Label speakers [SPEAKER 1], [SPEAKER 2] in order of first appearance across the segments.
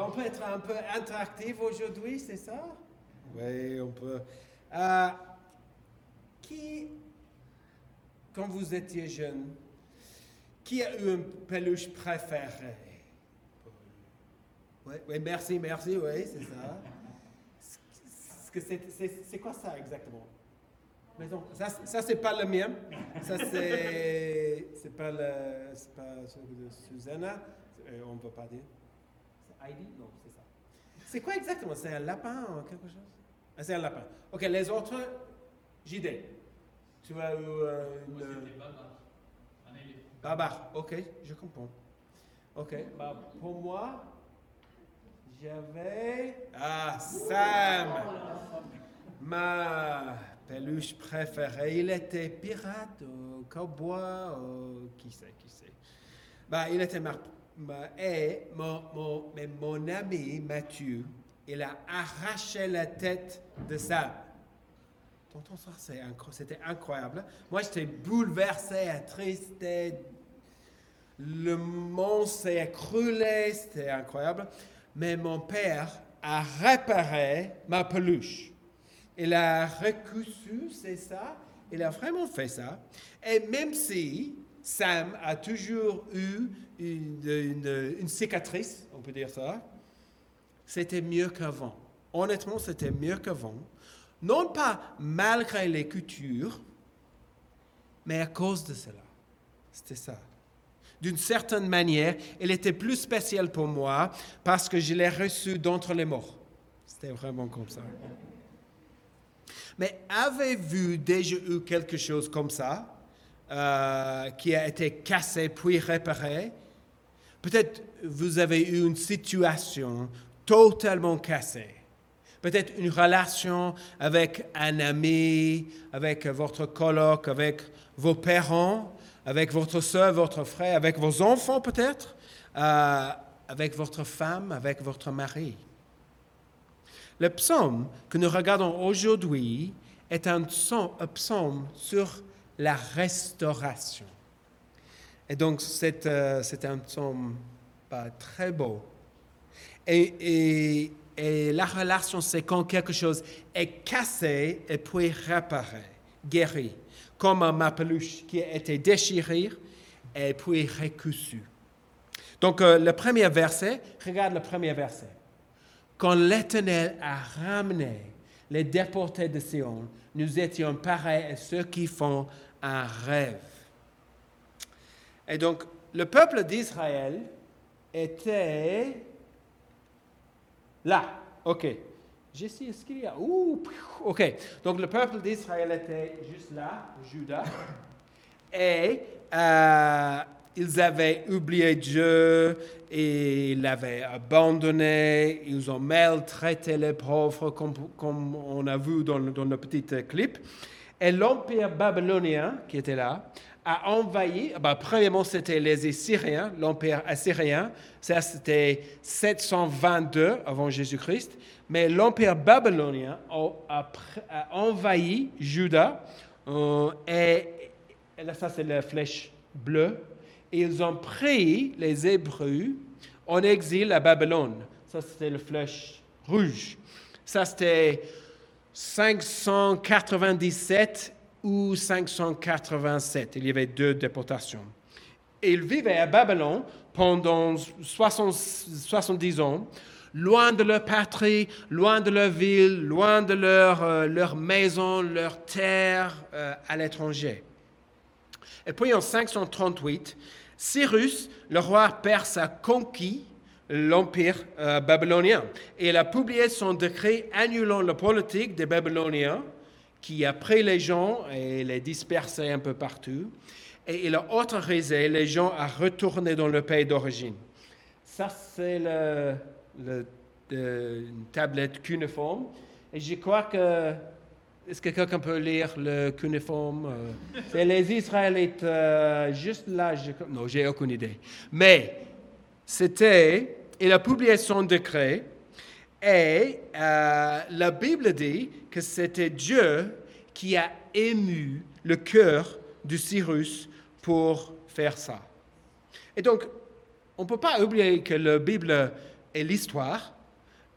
[SPEAKER 1] On peut être un peu interactif aujourd'hui, c'est ça? Oui, on peut. Euh, qui, quand vous étiez jeune, qui a eu une peluche préférée? Oui, oui, merci, merci, oui, c'est ça. C'est quoi ça exactement? Mais non, ça, ça c'est pas le mien. Ça, c'est. C'est pas le. Pas celui de Susanna. Euh, on ne peut pas dire. C'est Heidi Non, c'est ça. C'est quoi exactement? C'est un lapin ou quelque chose? Ah, C'est un lapin. Ok, les autres, JD. Tu as eu euh, une. Babar. ok, je comprends. Ok, bah, pour moi, j'avais. Ah, Sam Ma peluche préférée. Il était pirate ou cowboy ou qui sait, qui sait. Bah, il était ma, et mon, mon, mais mon ami Mathieu, il a arraché la tête de Sam. Tonton ça, c'était incroyable. Moi, j'étais bouleversé, triste. Le monde s'est écroulé, c'était incroyable. Mais mon père a réparé ma peluche. Il a recousu, c'est ça? Il a vraiment fait ça. Et même si Sam a toujours eu une, cicatrice, on peut dire ça, c'était mieux qu'avant. Honnêtement, c'était mieux qu'avant. Non pas malgré les coutures, mais à cause de cela. C'était ça. D'une certaine manière, il était plus spécial pour moi parce que je l'ai reçu d'entre les morts. C'était vraiment comme ça. Mais avez-vous déjà eu quelque chose comme ça, euh, qui a été cassé puis réparé? Peut-être vous avez eu une situation totalement cassée. Peut-être une relation avec un ami, avec votre coloc, avec vos parents, avec votre soeur, votre frère, avec vos enfants peut-être, euh, avec votre femme, avec votre mari. Le psaume que nous regardons aujourd'hui est un psaume sur la restauration. Et donc, c'est euh, un psaume très beau. Et, la relation, c'est quand quelque chose est cassé et puis réparé, guéri, comme un peluche qui a été déchiré et puis recousu. Donc, euh, le premier verset, regarde le premier verset. Quand l'Éternel a ramené les déportés de Sion, nous étions pareils à ceux qui font un rêve. Et donc, le peuple d'Israël était là. OK. Jésus, est-ce qu'il y a. Ouh, OK. Donc, le peuple d'Israël était juste là, Judas. Et euh, ils avaient oublié Dieu et ils l'avaient abandonné, ils ont maltraité les pauvres, comme, on a vu dans, dans le petit clip. Et l'empire babylonien qui était là a envahi, bah, premièrement c'était les Assyriens, l'empire assyrien, ça c'était 722 avant Jésus-Christ, mais l'empire babylonien a, envahi Juda, euh, et, et là ça c'est la flèche bleue, ils ont pris les Hébreux en exil à Babylone. Ça, c'était le flèche rouge. Ça, c'était 597 ou 587. Il y avait deux déportations. ils vivaient à Babylone pendant 70 ans, loin de leur patrie, loin de leur ville, loin de leur, euh, maison, leur terre euh, à l'étranger. Et puis en 538, Cyrus, le roi perse, a conquis l'empire euh, babylonien. Et il a publié son décret annulant la politique des Babyloniens, qui a pris les gens et les dispersé un peu partout. Et il a autorisé les gens à retourner dans le pays d'origine. Ça, c'est le, une tablette cuneiforme. Et je crois que est-ce que quelqu'un peut lire le cuneiforme? Euh? C'est les Israélites, euh, juste là, je... non, j'ai aucune idée. Mais c'était, il a publié son décret et euh, la Bible dit que c'était Dieu qui a ému le cœur de Cyrus pour faire ça. Et donc, on ne peut pas oublier que la Bible et l'histoire.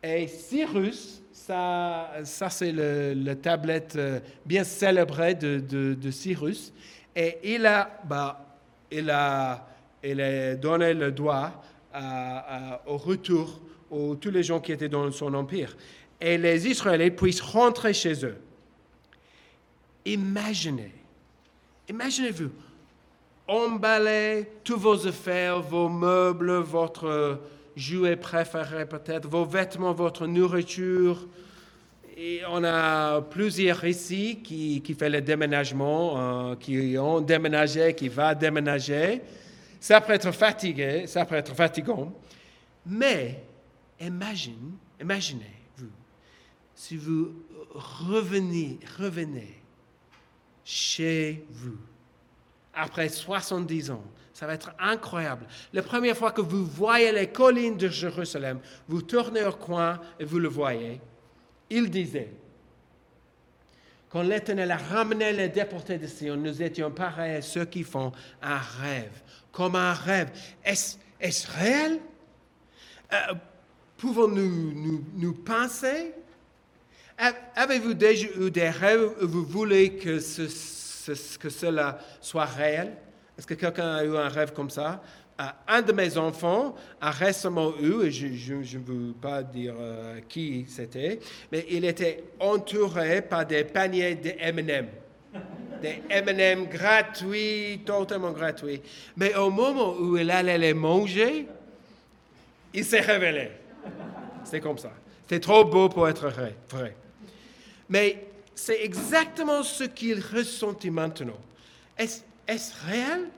[SPEAKER 1] Et Cyrus, ça, ça c'est le tablette euh, bien célébré de, de, de Cyrus. Et il a, bah, il a, il a donné le droit au retour tous les gens qui étaient dans son empire. Et les Israélites puissent rentrer chez eux. Imaginez, imaginez-vous, emballer tous vos affaires, vos meubles, votre jouet préféré peut-être, vos vêtements, votre nourriture. Et on a plusieurs ici qui, qui font le déménagement, euh, qui ont déménagé, qui va déménager. Ça peut être fatigué, ça peut être fatigant. Mais imagine, imaginez-vous, si vous revenez, revenez chez vous après 70 ans. Ça va être incroyable. La première fois que vous voyez les collines de Jérusalem, vous tournez au coin et vous le voyez. Il disait, quand l'Éternel a ramené les déportés de Sion, nous étions pareils à ceux qui font un rêve, comme un rêve. Est-ce est-ce réel? Euh, Pouvons-nous nous, penser? Avez-vous déjà eu des rêves où vous voulez que, ce- que cela soit réel? Est-ce que quelqu'un a eu un rêve comme ça? Un de mes enfants a récemment eu, et je ne veux pas dire euh, qui c'était, mais il était entouré par des paniers de M&M. Des M&M gratuits, totalement gratuits. Mais au moment où il allait les manger, il s'est révélé. C'est comme ça. C'est trop beau pour être vrai. Mais c'est exactement ce qu'il ressentit maintenant. Est-ce réel?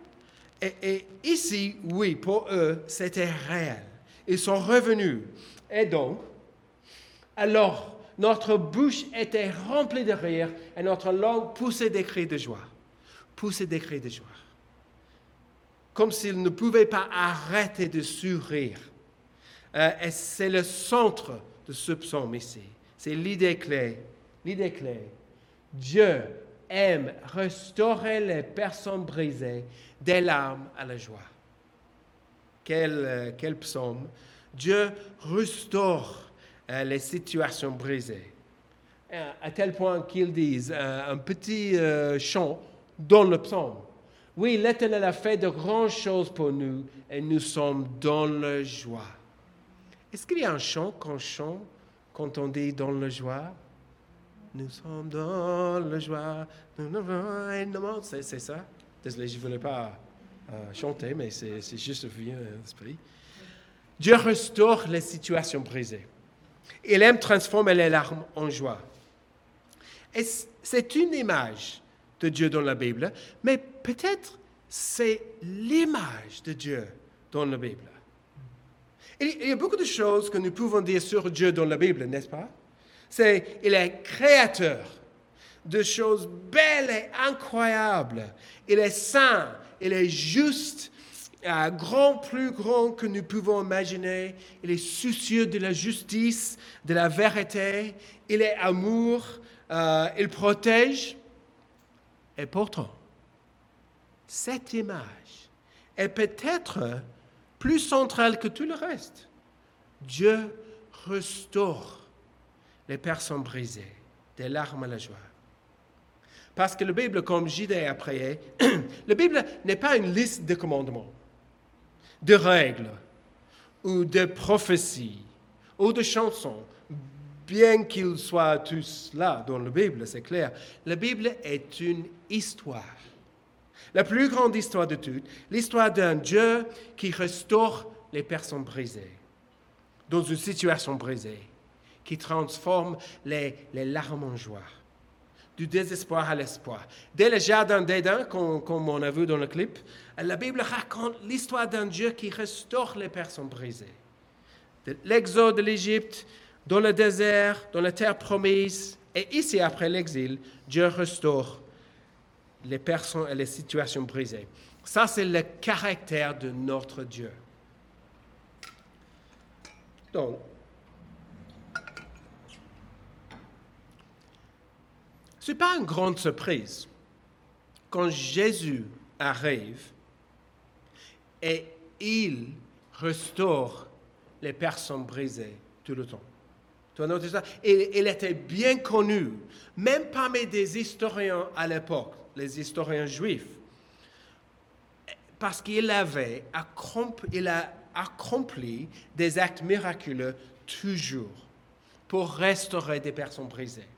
[SPEAKER 1] Et, ici, oui, pour eux, c'était réel. Ils sont revenus. Et donc, alors, notre bouche était remplie de rire et notre langue poussait des cris de joie. Poussait des cris de joie. Comme s'ils ne pouvaient pas arrêter de sourire. Euh, et c'est le centre de ce psaume ici. C'est l'idée clé. L'idée clé. Dieu aime restaurer les personnes brisées des larmes à la joie. Quel, euh, psaume. Dieu restaure euh, les situations brisées. À tel point qu'ils disent euh, un petit chant dans le psaume. Oui, l'Éternel a fait de grandes choses pour nous et nous sommes dans la joie. Est-ce qu'il y a un chant quand on dit dans la joie? Nous sommes dans la joie. nous nous. C'est ça? Désolé, je ne voulais pas euh, chanter, mais c'est juste venu à l'esprit. Dieu restaure les situations brisées. Il aime transformer les larmes en joie. C'est une image de Dieu dans la Bible, mais peut-être c'est l'image de Dieu dans la Bible. Il y a beaucoup de choses que nous pouvons dire sur Dieu dans la Bible, n'est-ce pas? C'est il est créateur de choses belles et incroyables. Il est saint, il est juste, grand, plus grand que nous pouvons imaginer. Il est soucieux de la justice, de la vérité. Il est amour, euh, il protège. Et pourtant, cette image est peut-être plus centrale que tout le reste. Dieu restaure les personnes brisées, des larmes à la joie. Parce que la Bible, comme J.D. a prié, la Bible n'est pas une liste de commandements, de règles ou de prophéties ou de chansons, bien qu'ils soient tous là dans la Bible, c'est clair. La Bible est une histoire. La plus grande histoire de toutes, l'histoire d'un Dieu qui restaure les personnes brisées, dans une situation brisée, qui transforme les, les larmes en joie, du désespoir à l'espoir. Dès le jardin d'Éden, comme, comme on a vu dans le clip, la Bible raconte l'histoire d'un Dieu qui restaure les personnes brisées. De l'exode de l'Égypte, dans le désert, dans la terre promise, et ici, après l'exil, Dieu restaure les personnes et les situations brisées. Ça, c'est le caractère de notre Dieu. Donc, ce n'est pas une grande surprise quand Jésus arrive et il restaure les personnes brisées tout le temps. Tu as noté ça il était bien connu, même parmi des historiens à l'époque, les historiens juifs, parce qu'il avait a accompli des actes miraculeux toujours pour restaurer des personnes brisées.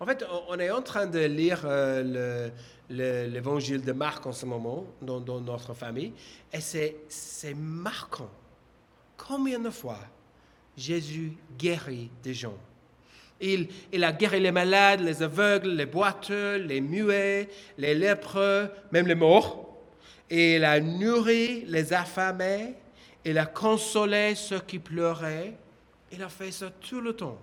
[SPEAKER 1] En fait, on est en train de lire euh, l'évangile de Marc en ce moment dans, notre famille, et c'est marquant. Combien de fois Jésus guérit des gens? Il, il, a guéri les malades, les aveugles, les boiteux, les muets, les lépreux, même les morts. Et il a nourri les affamés, il a consolé ceux qui pleuraient. Il a fait ça tout le temps.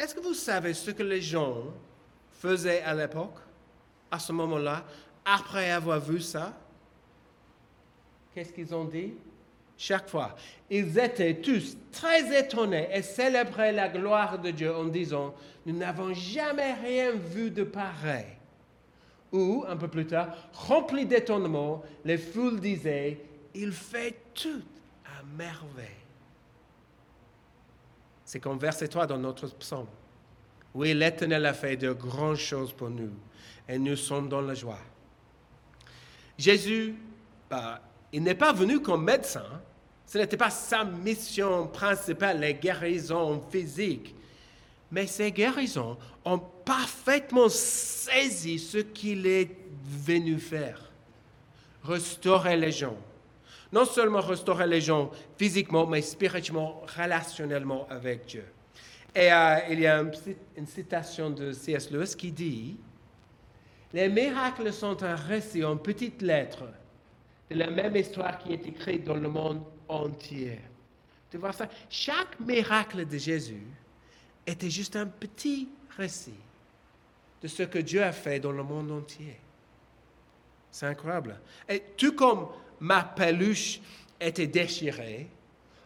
[SPEAKER 1] Est-ce que vous savez ce que les gens faisaient à l'époque, à ce moment-là, après avoir vu ça? Qu'est-ce qu'ils ont dit? Chaque fois. Ils étaient tous très étonnés et célébraient la gloire de Dieu en disant, nous n'avons jamais rien vu de pareil. Ou, un peu plus tard, remplis d'étonnement, les foules disaient, il fait tout à merveille. C'est comme verset 3 dans notre psaume. Oui, l'Éternel a fait de grandes choses pour nous et nous sommes dans la joie. Jésus, bah, il n'est pas venu comme médecin, ce n'était pas sa mission principale, les guérisons physiques. Mais ces guérisons ont parfaitement saisi ce qu'il est venu faire. Restaurer les gens. Non seulement restaurer les gens physiquement, mais spirituellement, relationnellement avec Dieu. Et euh, il y a une, citation de C.S. Lewis qui dit, Les miracles sont un récit en petites lettres de la même histoire qui est écrite dans le monde entier. Tu vois ça? Chaque miracle de Jésus était juste un petit récit de ce que Dieu a fait dans le monde entier. C'est incroyable. Et tout comme ma peluche était déchirée,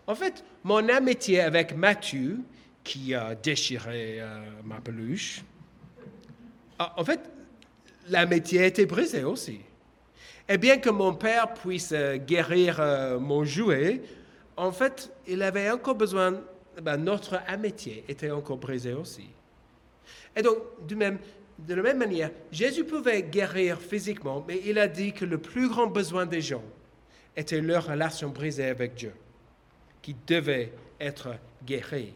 [SPEAKER 1] en fait, mon amitié avec Matthieu, qui a déchiré euh, ma peluche, en fait, l'amitié était brisée aussi. Et bien que mon père puisse euh, guérir euh, mon jouet, en fait, il avait encore besoin, ben, notre amitié était encore brisée aussi. Et donc, même, de la même manière, Jésus pouvait guérir physiquement, mais il a dit que le plus grand besoin des gens était leur relation brisée avec Dieu, qui devait être guérie.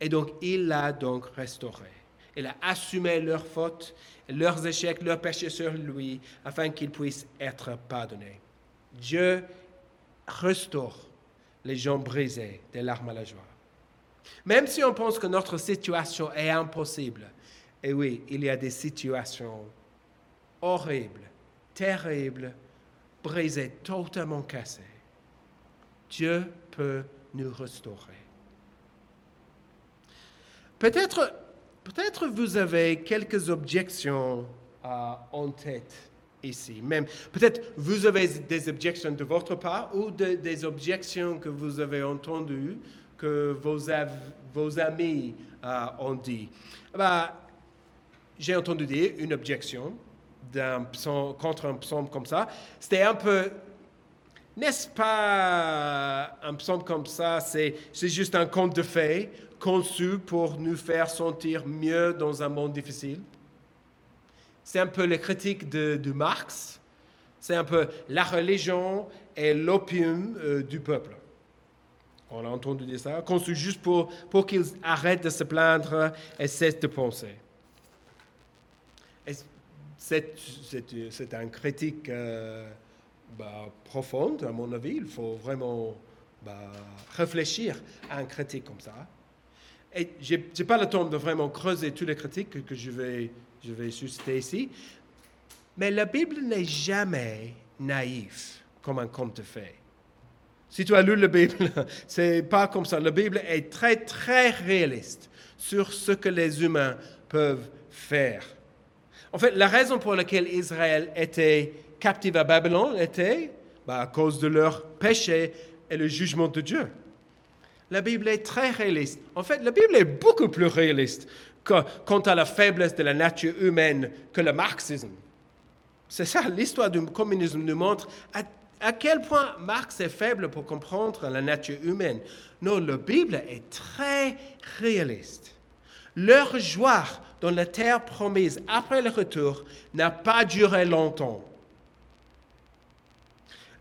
[SPEAKER 1] Et donc, il l'a donc restauré. Il a assumé leurs fautes, leurs échecs, leurs péchés sur lui, afin qu'ils puissent être pardonnés. Dieu restaure les gens brisés des larmes à la joie. Même si on pense que notre situation est impossible, et oui, il y a des situations horribles, terribles, brisées, totalement cassées. Dieu peut nous restaurer. Peut-être Peut-être vous avez quelques objections euh, en tête ici. Même peut-être vous avez des objections de votre part ou des objections que vous avez entendues que vos, vos amis euh, ont dit. Bah, J'ai entendu dire une objection contre un psaume comme ça. C'était un peu n'est-ce pas un psaume comme ça, c'est juste un conte de fées conçu pour nous faire sentir mieux dans un monde difficile. C'est un peu les critiques de, Marx. C'est un peu la religion et l'opium euh, du peuple. On a entendu dire ça, conçu juste pour, pour qu'ils arrêtent de se plaindre et cessent de penser. C'est un critique euh, bah, profonde, à mon avis. Il faut vraiment bah, réfléchir à un critique comme ça. Et je n'ai pas le temps de vraiment creuser toutes les critiques que, je, vais, susciter ici, mais la Bible n'est jamais naïve comme un conte de fées. Si tu as lu la Bible, c'est pas comme ça. La Bible est très, très réaliste sur ce que les humains peuvent faire. En fait, la raison pour laquelle Israël était captif à Babylone était bah, à cause de leur péché et le jugement de Dieu la Bible est très réaliste. En fait, la Bible est beaucoup plus réaliste quant à la faiblesse de la nature humaine que le marxisme. C'est ça, l'histoire du communisme nous montre à quel point Marx est faible pour comprendre la nature humaine. Non, la Bible est très réaliste. Leur joie dans la terre promise après le retour n'a pas duré longtemps.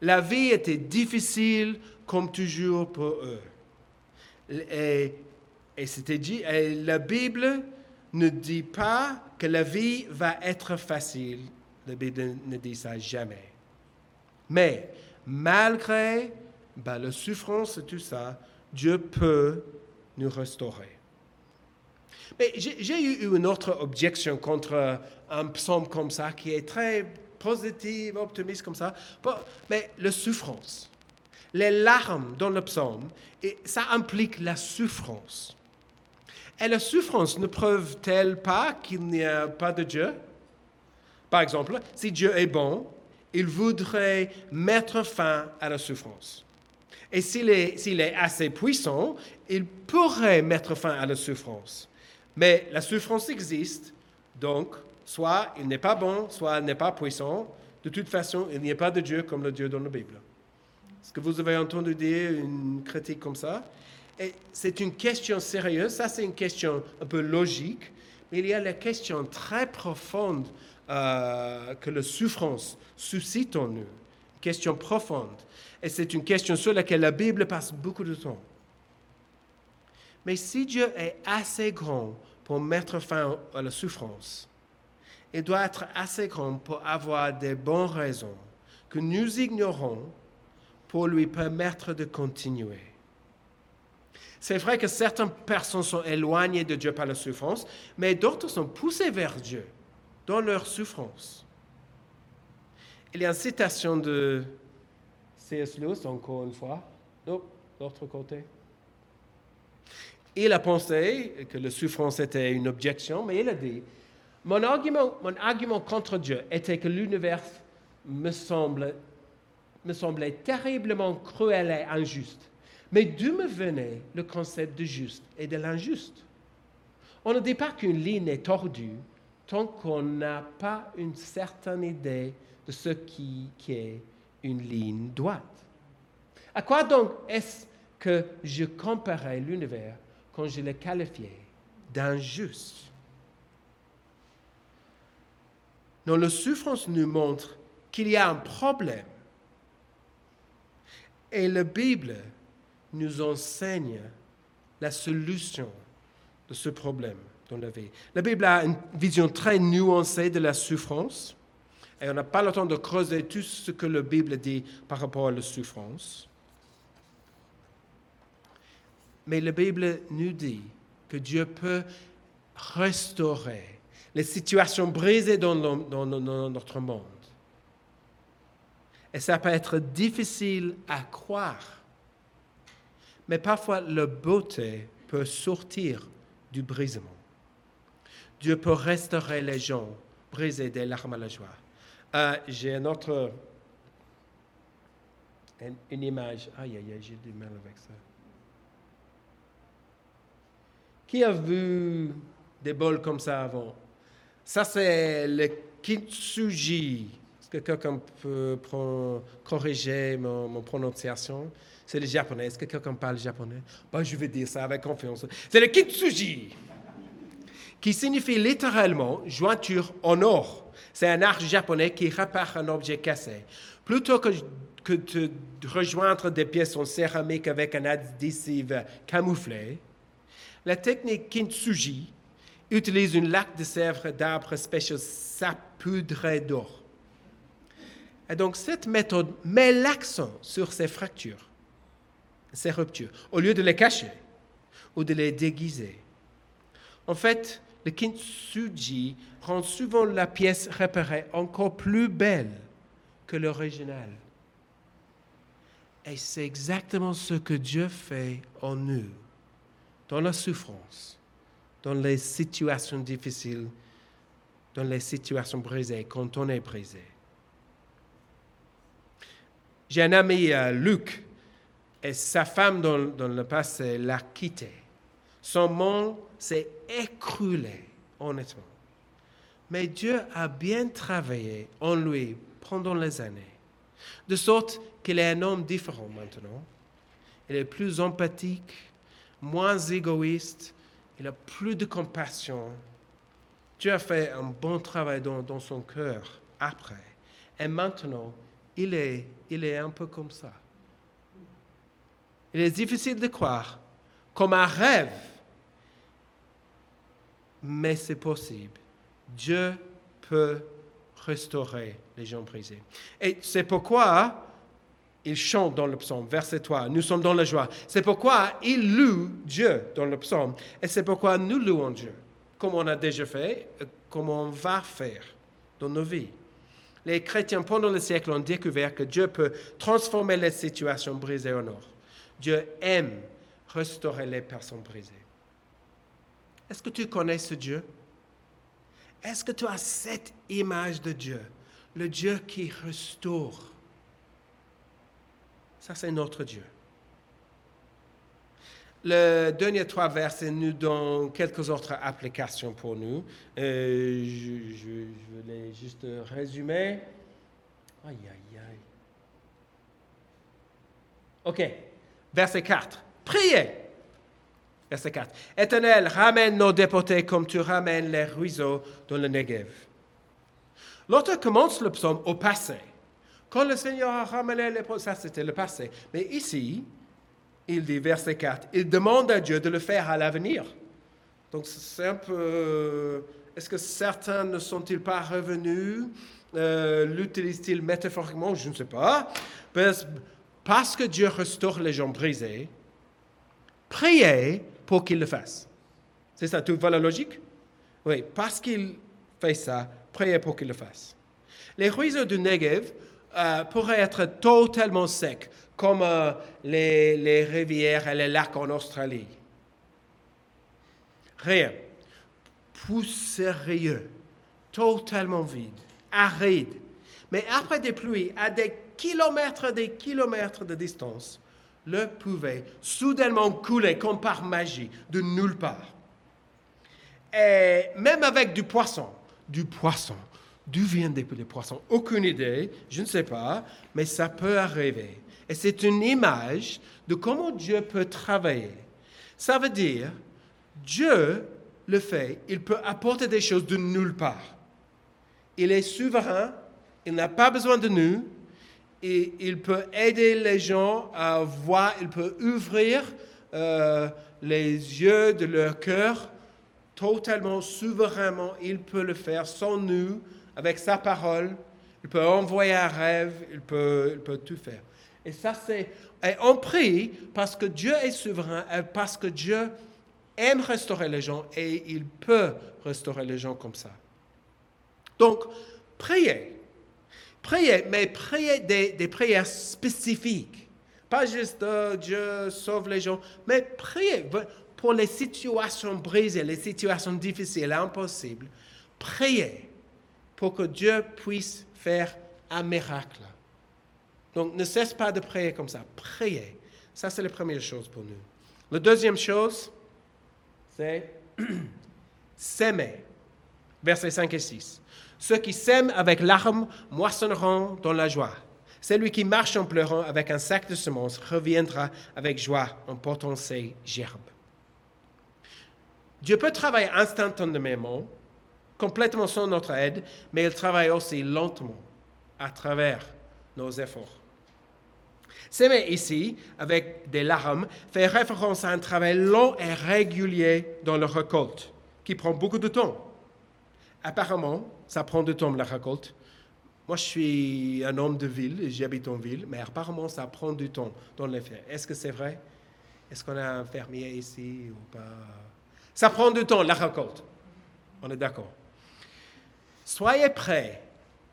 [SPEAKER 1] La vie était difficile comme toujours pour eux. Et, c'était dit, la Bible ne dit pas que la vie va être facile. La Bible ne dit ça jamais. Mais malgré ben, la souffrance et tout ça, Dieu peut nous restaurer. Mais j'ai eu une autre objection contre un psaume comme ça, qui est très positif, optimiste comme ça. Mais la souffrance, les larmes dans le psaume, ça implique la souffrance. Et la souffrance ne prouve-t-elle pas qu'il n'y a pas de Dieu? Par exemple, si Dieu est bon, il voudrait mettre fin à la souffrance. Et s'il est, assez puissant, il pourrait mettre fin à la souffrance. Mais la souffrance existe, donc soit il n'est pas bon, soit il n'est pas puissant. De toute façon, il n'y a pas de Dieu comme le Dieu dans la Bible. Est-ce que vous avez entendu dire une critique comme ça? C'est une question sérieuse, ça c'est une question un peu logique, mais il y a la question très profonde euh, que la souffrance suscite en nous, une question profonde. Et c'est une question sur laquelle la Bible passe beaucoup de temps. Mais si Dieu est assez grand pour mettre fin à la souffrance, il doit être assez grand pour avoir des bonnes raisons que nous ignorons pour lui permettre de continuer. C'est vrai que certaines personnes sont éloignées de Dieu par la souffrance, mais d'autres sont poussées vers Dieu dans leur souffrance. Il y a une citation de C.S. Lewis, encore une fois. Non, l'autre côté. Il a pensé que la souffrance était une objection, mais il a dit mon argument, contre Dieu était que l'univers me, semble, me semblait terriblement cruel et injuste. Mais d'où me venait le concept de juste et de l'injuste? On ne dit pas qu'une ligne est tordue tant qu'on n'a pas une certaine idée de ce qui, qui est une ligne droite. À quoi donc est-ce que je comparais l'univers quand je le qualifiais d'injuste Non, la souffrance nous montre qu'il y a un problème. Et la Bible nous enseigne la solution de ce problème dans la vie. La Bible a une vision très nuancée de la souffrance. Et on n'a pas le temps de creuser tout ce que la Bible dit par rapport à la souffrance. Mais la Bible nous dit que Dieu peut restaurer les situations brisées dans, notre monde. Et ça peut être difficile à croire. Mais parfois, la beauté peut sortir du brisement. Dieu peut restaurer les gens brisés des larmes à la joie. Euh, j'ai une autre une, image. Aïe, aïe, aïe, j'ai du mal avec ça. Qui a vu des bols comme ça avant? Ça, c'est le kintsugi. Est-ce que quelqu'un peut corriger mon, prononciation? C'est le japonais. Est-ce que quelqu'un parle japonais? Ben, je vais dire ça avec confiance. C'est le kintsugi, qui signifie littéralement jointure en or. C'est un art japonais qui répare un objet cassé. Plutôt que, que de rejoindre des pièces en céramique avec un adhésif camouflé, la technique kintsugi utilise une laque de sèvres d'arbres spéciaux saupoudrés d'or. Et donc, cette méthode met l'accent sur ces fractures, ces ruptures, au lieu de les cacher ou de les déguiser. En fait, le kintsugi rend souvent la pièce réparée encore plus belle que l'original. Et c'est exactement ce que Dieu fait en nous, dans la souffrance dans les situations difficiles, dans les situations brisées, quand on est brisé. J'ai un ami, euh, Luc, et sa femme dans, dans le passé l'a quitté. Son monde s'est écroulé, honnêtement. Mais Dieu a bien travaillé en lui pendant les années. De sorte qu'il est un homme différent maintenant. Il est plus empathique, moins égoïste, il a plus de compassion. Dieu a fait un bon travail dans, dans son cœur après. Et maintenant, il est, il est un peu comme ça. Il est difficile de croire, comme un rêve, mais c'est possible. Dieu peut restaurer les gens brisés. Et c'est pourquoi il chante dans le psaume, verset 3, nous sommes dans la joie. C'est pourquoi il loue Dieu dans le psaume. Et c'est pourquoi nous louons Dieu, comme on a déjà fait, comme on va faire dans nos vies. Les chrétiens pendant le siècle ont découvert que Dieu peut transformer les situations brisées en or. Dieu aime restaurer les personnes brisées. Est-ce que tu connais ce Dieu? Est-ce que tu as cette image de Dieu? Le Dieu qui restaure. Ça, c'est notre Dieu. Le dernier trois versets nous donnent quelques autres applications pour nous. Euh, je, je, vais juste résumer. Aïe, aïe, aïe. OK. Verset 4. Priez. Verset 4. Éternel, ramène nos déportés comme tu ramènes les ruisseaux dans le Negev. L'auteur commence le psaume au passé. Quand le Seigneur a ramené les ça c'était le passé. Mais ici, il dit, verset 4, il demande à Dieu de le faire à l'avenir. Donc c'est un peu... Est-ce que certains ne sont-ils pas revenus euh, L'utilisent-ils métaphoriquement? Je ne sais pas. Parce que Dieu restaure les gens brisés, priez pour qu'il le fasse. C'est ça, tu vois la logique? Oui, parce qu'il fait ça, priez pour qu'il le fasse. Les ruisseaux du Negev euh, pourraient être totalement secs, comme euh, les, les rivières et les lacs en Australie. Rien. Poussiéreux, totalement vide, aride. Mais après des pluies, à des kilomètres des kilomètres de distance, le pouvait soudainement couler comme par magie, de nulle part. Et même avec du poisson, du poisson, d'où viennent des poissons? Aucune idée, je ne sais pas, mais ça peut arriver. Et c'est une image de comment Dieu peut travailler. Ça veut dire, Dieu le fait, il peut apporter des choses de nulle part. Il est souverain, il n'a pas besoin de nous, et il peut aider les gens à voir, il peut ouvrir euh, les yeux de leur cœur totalement, souverainement. Il peut le faire sans nous, avec sa parole. Il peut envoyer un rêve, il peut, il peut tout faire. Et ça, c'est. On prie parce que Dieu est souverain, parce que Dieu aime restaurer les gens et il peut restaurer les gens comme ça. Donc, priez. Priez, mais priez des, prières spécifiques. Pas juste oh, Dieu sauve les gens, mais priez pour les situations brisées, les situations difficiles, impossibles. Priez pour que Dieu puisse faire un miracle. Donc, ne cesse pas de prier comme ça. Priez. Ça, c'est la première chose pour nous. La deuxième chose, c'est s'aimer. Versets 5 et 6. Ceux qui sèment avec larmes moissonneront dans la joie. Celui qui marche en pleurant avec un sac de semences reviendra avec joie en portant ses gerbes. Dieu peut travailler instantanément, complètement sans notre aide, mais il travaille aussi lentement à travers nos efforts. S'aimer ici, avec des larmes, fait référence à un travail long et régulier dans la récolte, qui prend beaucoup de temps. Apparemment, ça prend du temps la récolte. Moi, je suis un homme de ville, j'habite en ville, mais apparemment, ça prend du temps dans les. Est-ce que c'est vrai? Est-ce qu'on a un fermier ici ou pas? Ça prend du temps, la récolte. On est d'accord. Soyez prêts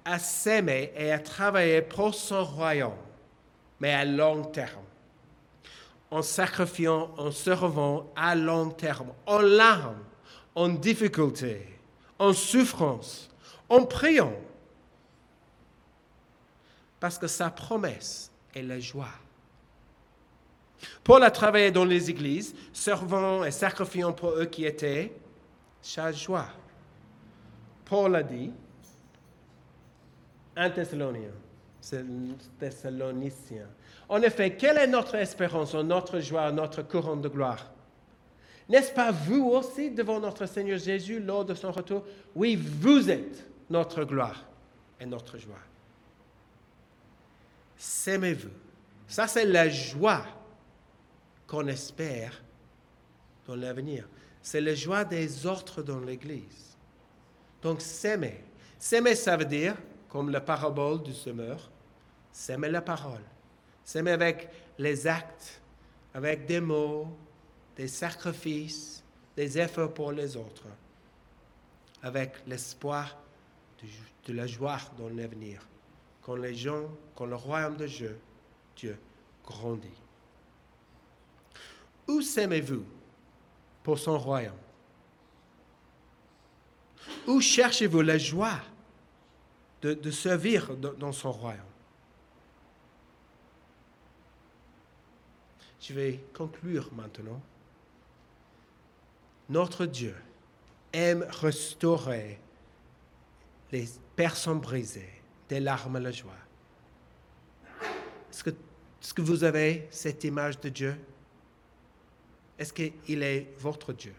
[SPEAKER 1] à s'aimer et à travailler pour son royaume mais à long terme. En sacrifiant, en servant à long terme, en larmes, en difficulté, en souffrance, en priant. Parce que sa promesse est la joie. Paul a travaillé dans les églises, servant et sacrifiant pour eux qui étaient sa joie. Paul a dit, un Thessalonien Thessaloniciens. En effet, quelle est notre espérance, notre joie, notre couronne de gloire? N'est-ce pas vous aussi devant notre Seigneur Jésus lors de son retour? Oui, vous êtes notre gloire et notre joie. S'aimez-vous? Ça, c'est la joie qu'on espère dans l'avenir. C'est la joie des autres dans l'Église. Donc, s'aimer. S'aimer, ça veut dire, comme la parabole du semeur, s'aimer la parole. S'aimer avec les actes, avec des mots, des sacrifices, des efforts pour les autres, avec l'espoir de, la joie dans l'avenir, quand les gens, quand le royaume de Dieu, Dieu grandit. Où s'aimez-vous pour son royaume? Où cherchez-vous la joie de, servir dans son royaume? Je vais conclure maintenant notre Dieu aime restaurer les personnes brisées, des larmes à la joie. Est-ce que, vous avez cette image de Dieu? Est-ce qu'il est votre Dieu?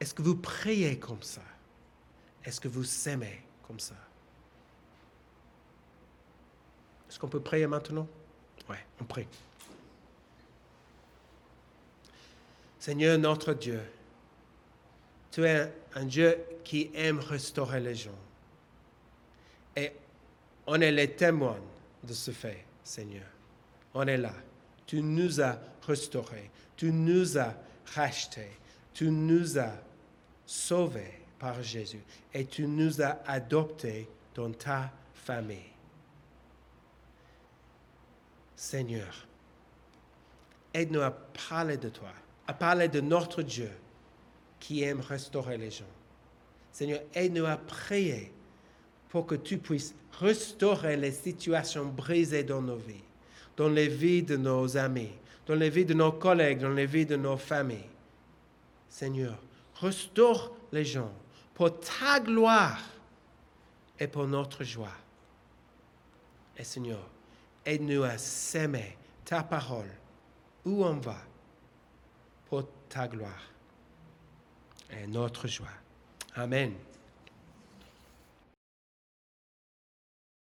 [SPEAKER 1] Est-ce que vous priez comme ça? Est-ce que vous s'aimez comme ça? Est-ce qu'on peut prier maintenant? Oui, on prie. Seigneur notre Dieu, tu es un Dieu qui aime restaurer les gens. Et on est les témoins de ce fait, Seigneur. On est là. Tu nous as restaurés. Tu nous as rachetés. Tu nous as sauvés par Jésus. Et tu nous as adoptés dans ta famille. Seigneur, aide-nous à parler de toi à parler de notre Dieu qui aime restaurer les gens. Seigneur, aide-nous à prier pour que tu puisses restaurer les situations brisées dans nos vies, dans les vies de nos amis, dans les vies de nos collègues, dans les vies de nos familles. Seigneur, restaure les gens pour ta gloire et pour notre joie. Et Seigneur, aide-nous à s'aimer ta parole où on va pour ta gloire et notre joie. Amen.